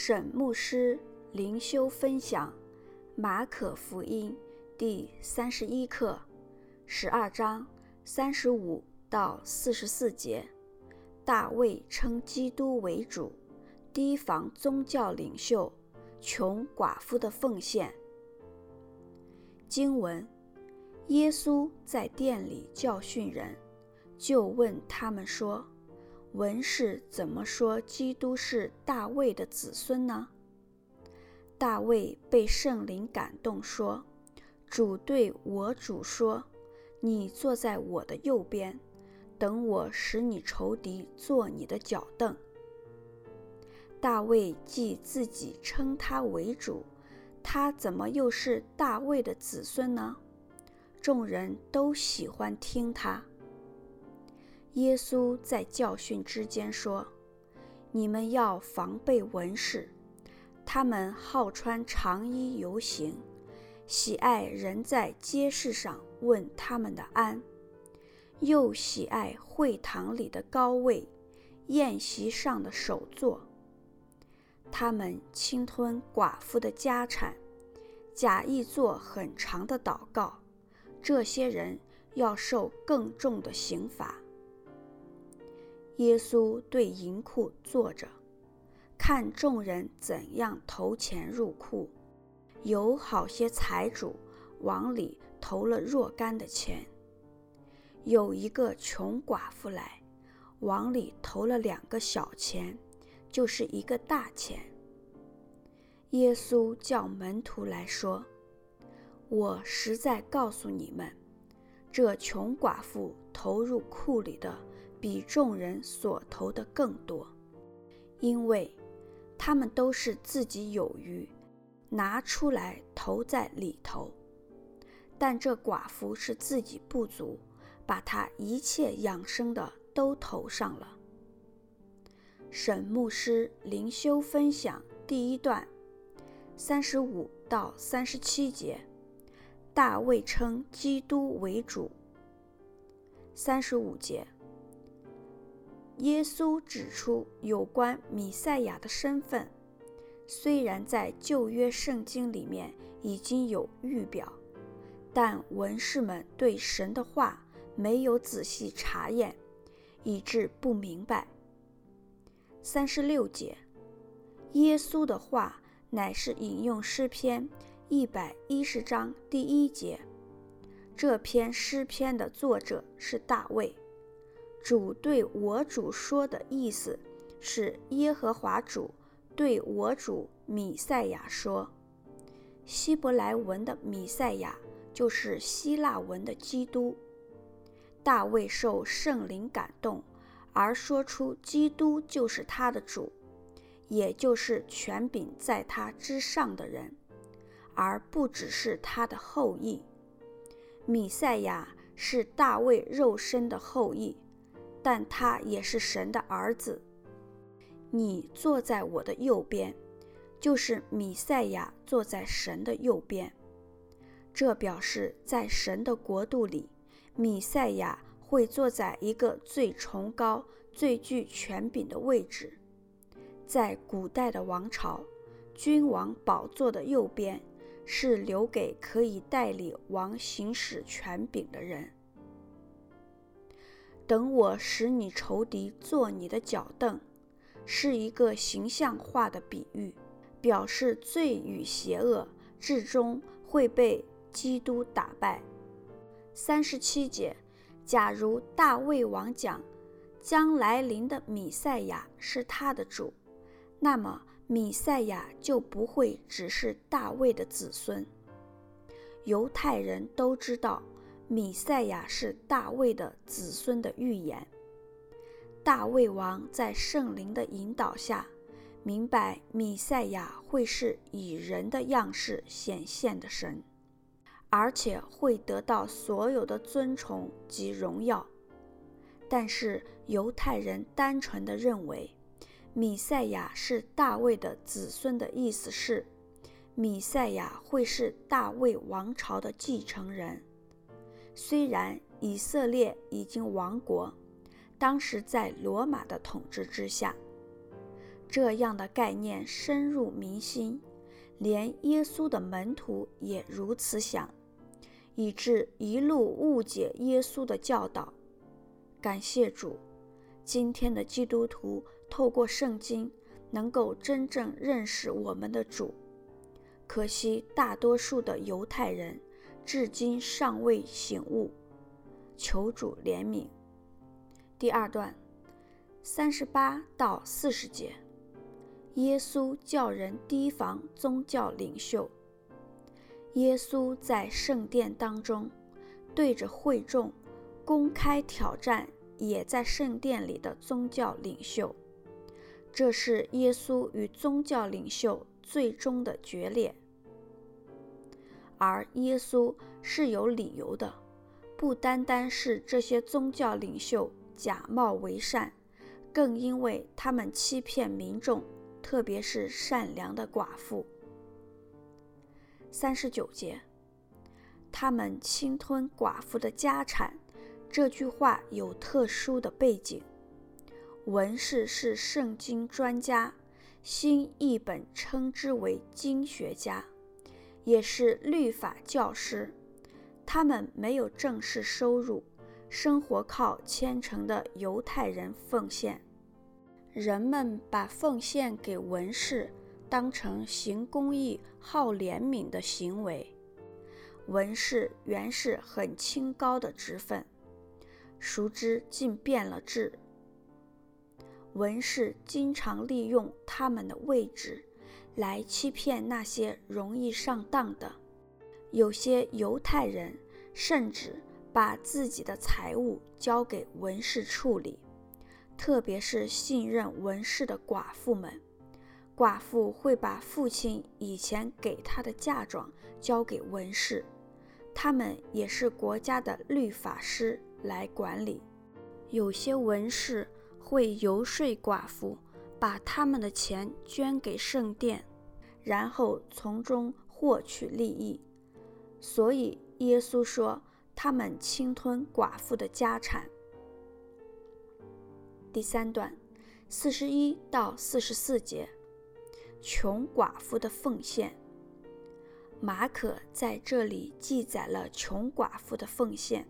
沈牧师灵修分享《马可福音》第三十一课，十二章三十五到四十四节。大卫称基督为主，提防宗教领袖，穷寡妇的奉献。经文：耶稣在殿里教训人，就问他们说。文士怎么说基督是大卫的子孙呢？大卫被圣灵感动说：“主对我主说，你坐在我的右边，等我使你仇敌做你的脚凳。”大卫既自己称他为主，他怎么又是大卫的子孙呢？众人都喜欢听他。耶稣在教训之间说：“你们要防备文士，他们好穿长衣游行，喜爱人在街市上问他们的安，又喜爱会堂里的高位，宴席上的首座。他们侵吞寡妇的家产，假意做很长的祷告。这些人要受更重的刑罚。”耶稣对银库坐着，看众人怎样投钱入库，有好些财主往里投了若干的钱。有一个穷寡妇来，往里投了两个小钱，就是一个大钱。耶稣叫门徒来说：“我实在告诉你们，这穷寡妇投入库里的。”比众人所投的更多，因为他们都是自己有余，拿出来投在里头；但这寡妇是自己不足，把她一切养生的都投上了。沈牧师灵修分享第一段，三十五到三十七节，大卫称基督为主。三十五节。耶稣指出有关弥赛亚的身份，虽然在旧约圣经里面已经有预表，但文士们对神的话没有仔细查验，以致不明白。三十六节，耶稣的话乃是引用诗篇一百一十章第一节，这篇诗篇的作者是大卫。主对我主说的意思是耶和华主对我主米赛亚说，希伯来文的米赛亚就是希腊文的基督。大卫受圣灵感动，而说出基督就是他的主，也就是权柄在他之上的人，而不只是他的后裔。米赛亚是大卫肉身的后裔。但他也是神的儿子。你坐在我的右边，就是米赛亚坐在神的右边。这表示在神的国度里，米赛亚会坐在一个最崇高、最具权柄的位置。在古代的王朝，君王宝座的右边是留给可以代理王行使权柄的人。等我使你仇敌做你的脚凳，是一个形象化的比喻，表示罪与邪恶至终会被基督打败。三十七节，假如大卫王讲将来临的弥赛亚是他的主，那么弥赛亚就不会只是大卫的子孙。犹太人都知道。弥赛亚是大卫的子孙的预言。大卫王在圣灵的引导下，明白弥赛亚会是以人的样式显现的神，而且会得到所有的尊崇及荣耀。但是犹太人单纯地认为，弥赛亚是大卫的子孙的意思是，弥赛亚会是大卫王朝的继承人。虽然以色列已经亡国，当时在罗马的统治之下，这样的概念深入民心，连耶稣的门徒也如此想，以致一路误解耶稣的教导。感谢主，今天的基督徒透过圣经能够真正认识我们的主。可惜大多数的犹太人至今尚未醒悟，求主怜悯。第二段，三十八到四十节。耶稣叫人提防宗教领袖。耶稣在圣殿当中，对着会众公开挑战也在圣殿里的宗教领袖。这是耶稣与宗教领袖最终的决裂。而耶稣是有理由的，不单单是这些宗教领袖假冒为善，更因为他们欺骗民众。特别是善良的寡妇。三十九节，他们侵吞寡妇的家产。这句话有特殊的背景。文士是圣经专家，新译本称之为经学家，也是律法教师。他们没有正式收入，生活靠虔诚的犹太人奉献。人们把奉献给文士当成行公义、好怜悯的行为。文士原是很清高的职分，殊知竟变了质。文士经常利用他们的位置来欺骗那些容易上当的。有些犹太人甚至把自己的财物交给文士处理。特别是信任文士的寡妇们，寡妇会把父亲以前给她的嫁妆交给文士，他们也是国家的律法师来管理。有些文士会游说寡妇，把他们的钱捐给圣殿，然后从中获取利益。所以耶稣说，他们侵吞寡妇的家产。第三段，四十一到四十四节，穷寡妇的奉献。马可在这里记载了穷寡妇的奉献，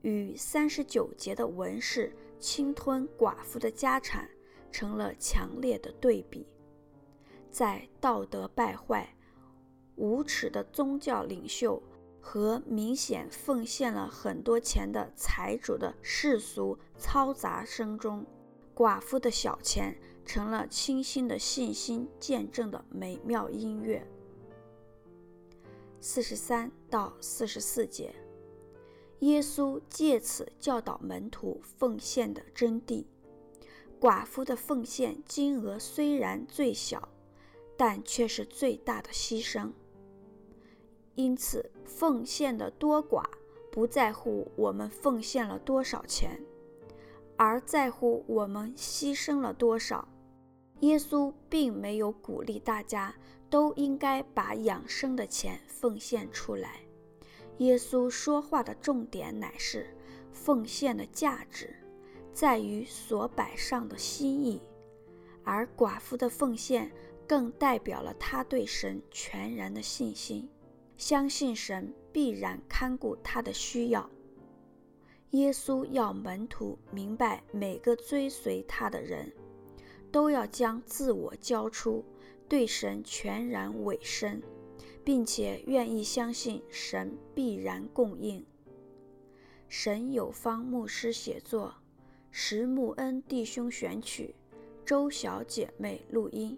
与三十九节的文士侵吞寡妇的家产成了强烈的对比。在道德败坏、无耻的宗教领袖。和明显奉献了很多钱的财主的世俗嘈杂声中，寡妇的小钱成了清新的信心见证的美妙音乐。四十三到四十四节，耶稣借此教导门徒奉献的真谛。寡妇的奉献金额虽然最小，但却是最大的牺牲。因此，奉献的多寡不在乎我们奉献了多少钱，而在乎我们牺牲了多少。耶稣并没有鼓励大家都应该把养生的钱奉献出来。耶稣说话的重点乃是奉献的价值在于所摆上的心意，而寡妇的奉献更代表了她对神全然的信心。相信神必然看顾他的需要。耶稣要门徒明白，每个追随他的人都要将自我交出，对神全然委身，并且愿意相信神必然供应。神有方牧师写作，石木恩弟兄选曲，周小姐妹录音。